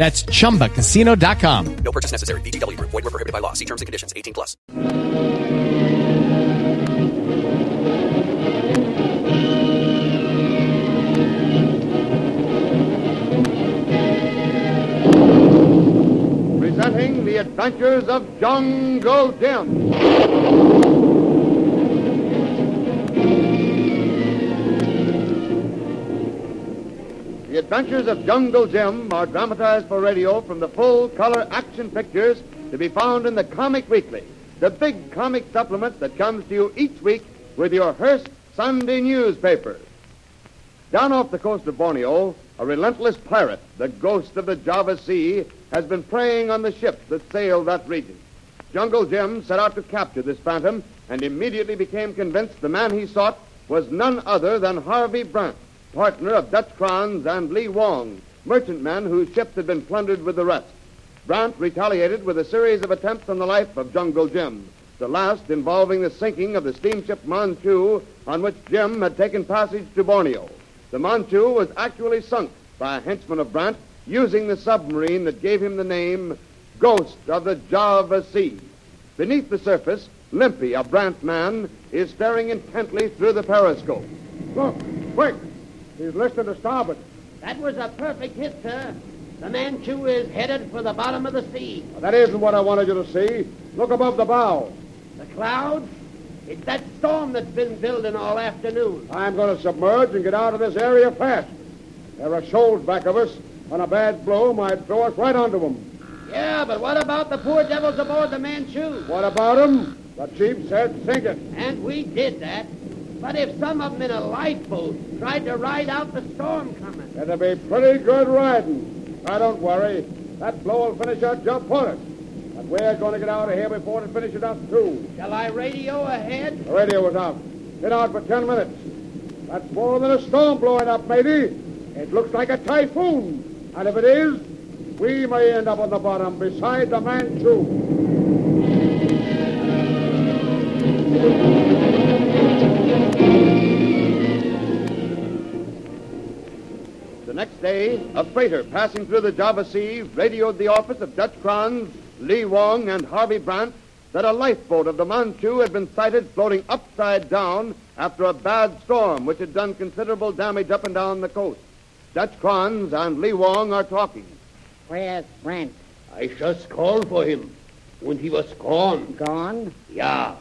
That's chumbacasino.com. No purchase necessary. VGW Group. Void were prohibited by law. See terms and conditions. 18 plus. Presenting the adventures of Jungle Jim. Adventures of Jungle Jim are dramatized for radio from the full color action pictures to be found in the Comic Weekly, the big comic supplement that comes to you each week with your Hearst Sunday newspaper. Down off the coast of Borneo, a relentless pirate, the ghost of the Java Sea, has been preying on the ships that sail that region. Jungle Jim set out to capture this phantom and immediately became convinced the man he sought was none other than Harvey Brandt, partner of Dutch Kranz and Lee Wong, merchantman whose ships had been plundered with the rest. Brandt retaliated with a series of attempts on the life of Jungle Jim, the last involving the sinking of the steamship Manchu on which Jim had taken passage to Borneo. The Manchu was actually sunk by a henchman of Brandt using the submarine that gave him the name Ghost of the Java Sea. Beneath the surface, Limpy, a Brandt man, is staring intently through the periscope. Look, quick! He's listed to starboard. That was a perfect hit, sir. The Manchu is headed for the bottom of the sea. That isn't what I wanted you to see. Look above the bow. The clouds? It's that storm that's been building all afternoon. I'm going to submerge and get out of this area fast. There are shoals back of us, and a bad blow might throw us right onto them. Yeah, but what about the poor devils aboard the Manchu? What about them? The chief said sink it. And we did that. But if some of them in a lifeboat tried to ride out the storm coming, It'll be pretty good riding. Now, don't worry. That blow will finish our job for us. But we're going to get out of here before it finishes up, too. shall I radio ahead? The radio was out. Been out for ten minutes. That's more than a storm blowing up, matey. It looks like a typhoon. And if it is, we may end up on the bottom beside the Manchu. Next day, a freighter passing through the Java Sea radioed the office of Dutch Kranz, Lee Wong, and Harvey Brandt that a lifeboat of the Manchu had been sighted floating upside down after a bad storm which had done considerable damage up and down the coast. Dutch Kranz and Lee Wong are talking. Where's Brent? I just called for him, and he was gone. Gone? Yeah.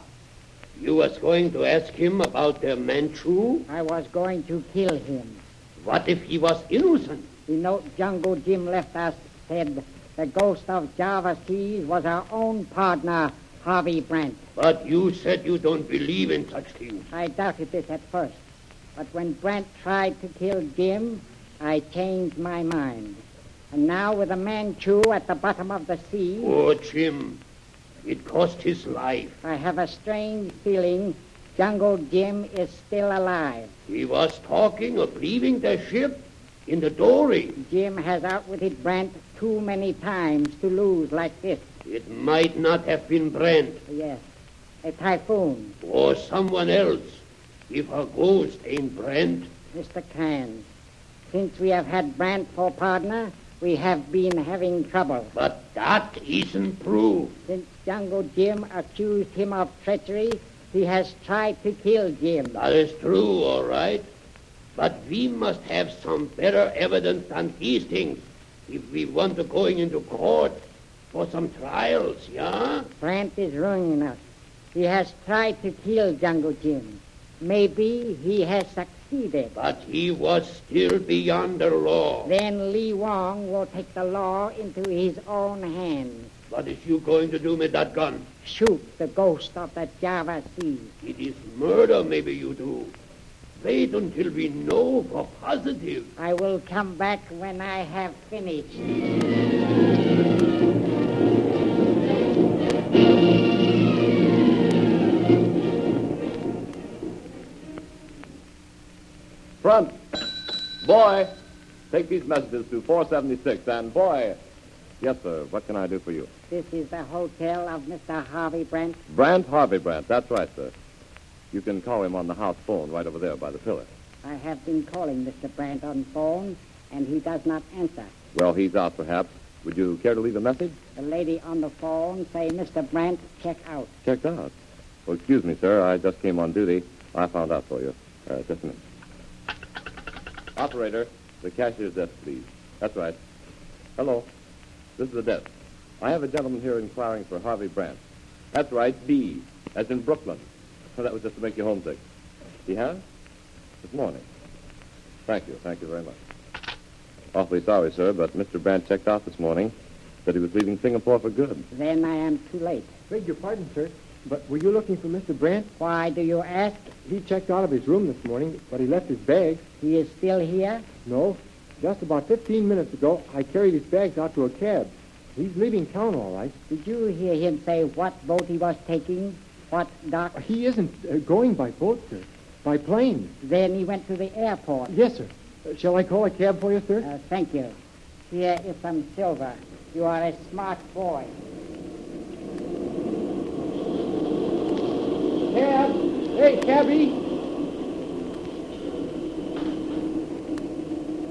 You was going to ask him about the Manchu? I was going to kill him. What if he was innocent? The note Jungle Jim left us said the ghost of Java Seas was our own partner, Harvey Brent. But you said you don't believe in such things. I doubted this at first. But when Brent tried to kill Jim, I changed my mind. And now with a Manchu at the bottom of the sea, Oh, Jim, it cost his life. I have a strange feeling Jungle Jim is still alive. He was talking of leaving the ship in the dory. Jim has outwitted Brent too many times to lose like this. It might not have been Brent Yes, a typhoon. or someone else. If a ghost ain't Brent, Mr. Can, since we have had Brant for partner, we have been having trouble. but that isn't proof. Since Jungle Jim accused him of treachery, he has tried to kill Jim. That is true, all right. But we must have some better evidence than these things if we want to going into court. For some trials, yeah? Brant is ruining us. He has tried to kill Jungle Jim. Maybe he has succeeded. But he was still beyond the law. Then Lee Wong will take the law into his own hands. What is you going to do with that gun? Shoot the ghost of the Java Sea. It is murder, maybe you do. Wait until we know for positive. I will come back when I have finished. Front. Boy, take these messages to 476. And boy, yes, sir, what can I do for you? This is the hotel of Mr. Harvey Brant. Brandt, Harvey Brandt. That's right, sir. You can call him on the house phone right over there by the pillar. I have been calling Mr. Brant on phone, and he does not answer. Well, he's out, perhaps. Would you care to leave a message? The lady on the phone say Mr. Brant check out. Checked out. Well, excuse me, sir. I just came on duty. I found out for you. Uh, just a minute. Operator, the cashier's desk, please. That's right. Hello. This is the desk. I have a gentleman here inquiring for Harvey Brandt. That's right, B, as in Brooklyn. Oh, that was just to make you homesick. He has? This morning. Thank you. Thank you very much. Awfully sorry, sir, but Mr. Brandt checked out this morning. Said he was leaving Singapore for good. Then I am too late. Beg your pardon, sir, but were you looking for Mr. Brandt? Why do you ask? He checked out of his room this morning, but he left his bag. He is still here? No, just about 15 minutes ago, I carried his bags out to a cab. He's leaving town, all right. Did you hear him say what boat he was taking? What dock? He isn't uh, going by boat, sir. By plane. Then he went to the airport. Yes, sir. Uh, shall I call a cab for you, sir? Uh, thank you. Here is some silver. You are a smart boy. Cab! Hey, cabby!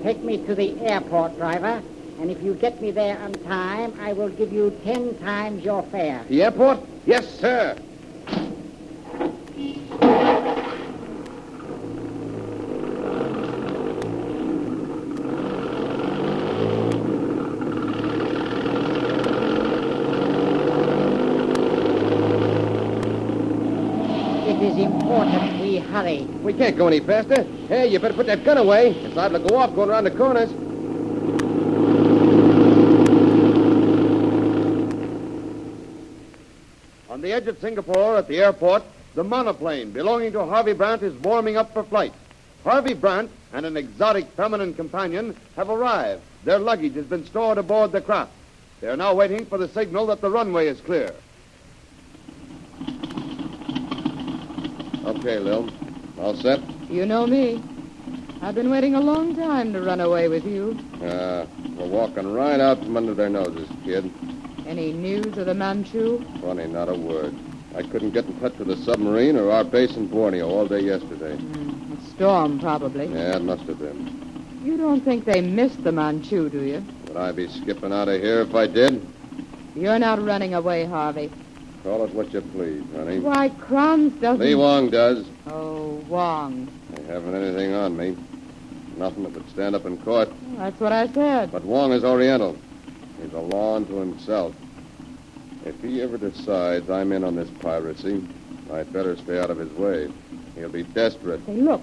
Take me to the airport, driver. And if you get me there on time, I will give you ten times your fare. The airport? Yes, sir. It is important hurry. We can't go any faster. Hey, you better put that gun away. It's liable to go off going around the corners. On the edge of Singapore at the airport, the monoplane belonging to Harvey Brandt is warming up for flight. Harvey Brandt and an exotic feminine companion have arrived. Their luggage has been stored aboard the craft. They are now waiting for the signal that the runway is clear. Okay, Lil. All set? You know me. I've been waiting a long time to run away with you. Uh, we're walking right out from under their noses, kid. Any news of the Manchu? Funny, not a word. I couldn't get in touch with the submarine or our base in Borneo all day yesterday. A storm, probably. Yeah, it must have been. You don't think they missed the Manchu, do you? Would I be skipping out of here if I did? You're not running away, Harvey. Call it what you please, honey. Why, Kranz doesn't... Lee Wong does. Oh, Wong. They haven't anything on me. Nothing that would stand up in court. That's what I said. But Wong is Oriental. He's a law unto himself. If he ever decides I'm in on this piracy, I'd better stay out of his way. He'll be desperate. Say, look.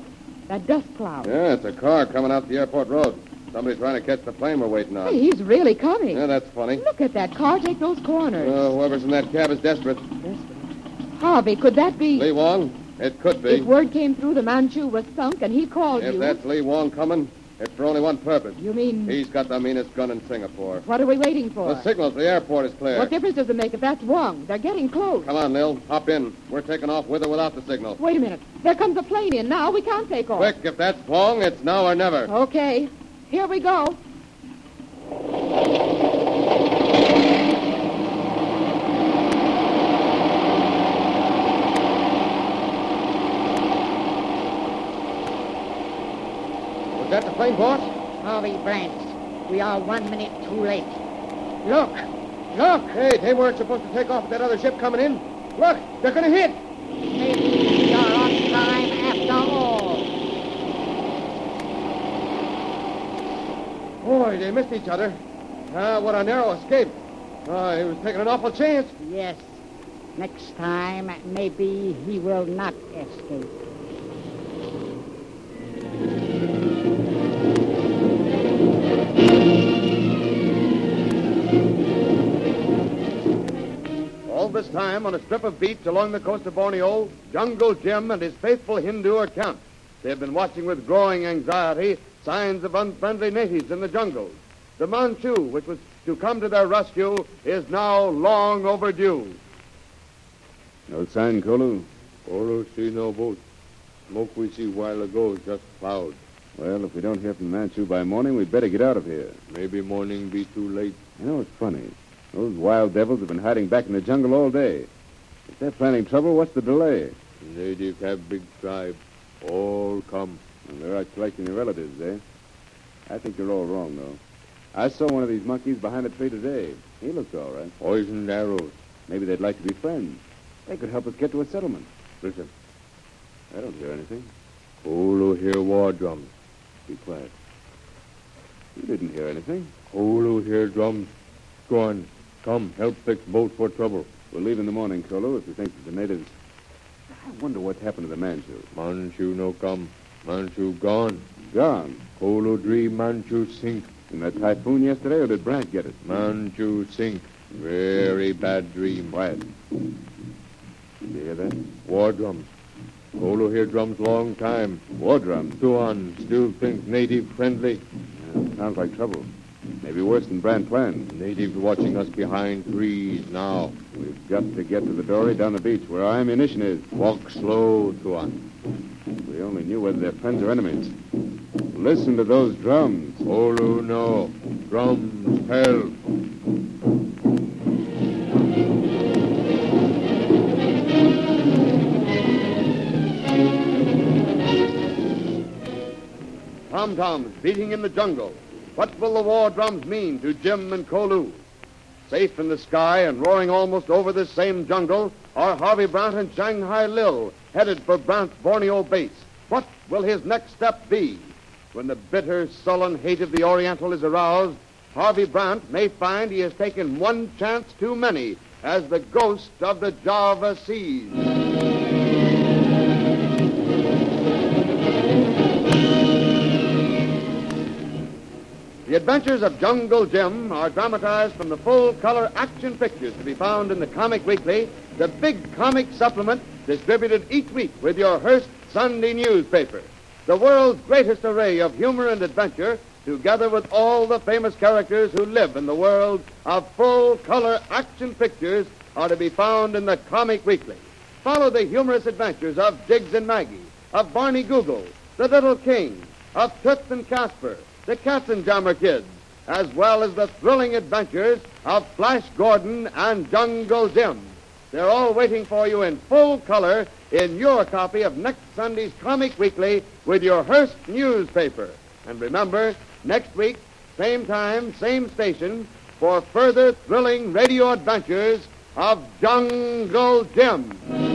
That dust cloud. Yeah, it's a car coming out the airport road. Somebody's trying to catch the plane we're waiting on. Hey, he's really coming. Yeah, that's funny. Look at that car take those corners. Uh, whoever's in that cab is desperate. Desperate. Harvey, could that be... Lee Wong? It could be. If word came through the Manchu was sunk and he called If you... that's Lee Wong coming, it's for only one purpose. You mean... He's got the meanest gun in Singapore. What are we waiting for? The signal to the airport is clear. What difference does it make if that's Wong? They're getting close. Come on, Lil. Hop in. We're taking off with or without the signal. Wait a minute. There comes a plane in now. We can't take off. Quick, if that's Wong, it's now or never. Okay. Here we go. Was that the plane, boss? Harvey Brant, we are one minute too late. Look! Look! Hey, they weren't supposed to take off with that other ship coming in. Look, they're to hit. Maybe we are on time after all. Boy, they missed each other. Ah, what a narrow escape. Oh, he was taking an awful chance. Yes. Next time, maybe he will not escape. All this time, on a strip of beach along the coast of Borneo, Jungle Jim and his faithful Hindu are camped. They have been watching with growing anxiety signs of unfriendly natives in the jungles. The Manchu, which was to come to their rescue, is now long overdue. No sign, Kolu? Kolu see no boat. Smoke we see while ago, just cloud. Well, if we don't hear from Manchu by morning, we'd better get out of here. Maybe morning be too late. You know, it's funny. Those wild devils have been hiding back in the jungle all day. If they're planning trouble, what's the delay? Native have big tribe. All come. They're out collecting their relatives, eh? I think you're all wrong, though. I saw one of these monkeys behind a tree today. He looked all right. Poisoned arrows. Maybe they'd like to be friends. They could help us get to a settlement. Listen. I don't hear anything. Kolu hear war drums. Be quiet. You didn't hear anything. Kolu hear drums. Go on. Come, help fix boat for trouble. We'll leave in the morning, Kolu, if you think that the natives... I wonder what's happened to the Manchu. Manchu no come. Manchu gone. Gone. Kolu dream Manchu sink. In that typhoon yesterday, or did Brant get it? Manchu sink. Very bad dream. Quiet. You hear that? War drums. Kolu hear drums long time. War drums. Tuan still think native friendly. Yeah, sounds like trouble. Maybe worse than Brant planned. Natives watching us behind trees now. We've got to get to the dory down the beach where our ammunition is. Walk slow, Tuan. If we only knew whether they're friends or enemies. Listen to those drums. Kolu no. Drums hell. Tom-toms beating in the jungle. What will the war drums mean to Jim and Kolu? Safe in the sky and roaring almost over this same jungle are Harvey Brant and Shanghai Lil, headed for Brant's Borneo base. What will his next step be? When the bitter, sullen hate of the Oriental is aroused, Harvey Brant may find he has taken one chance too many as the ghost of the Java Seas. The Adventures of Jungle Jim are dramatized from the full-color action pictures to be found in the Comic Weekly, the big comic supplement distributed each week with your Hearst Sunday newspaper. The world's greatest array of humor and adventure, together with all the famous characters who live in the world of full-color action pictures, are to be found in the Comic Weekly. Follow the humorous adventures of Jiggs and Maggie, of Barney Google, the Little King, of Toots and Casper, the Katzenjammer Kids, as well as the thrilling adventures of Flash Gordon and Jungle Jim. They're all waiting for you in full color in your copy of next Sunday's Comic Weekly with your Hearst newspaper. And remember, next week, same time, same station, for further thrilling radio adventures of Jungle Jim.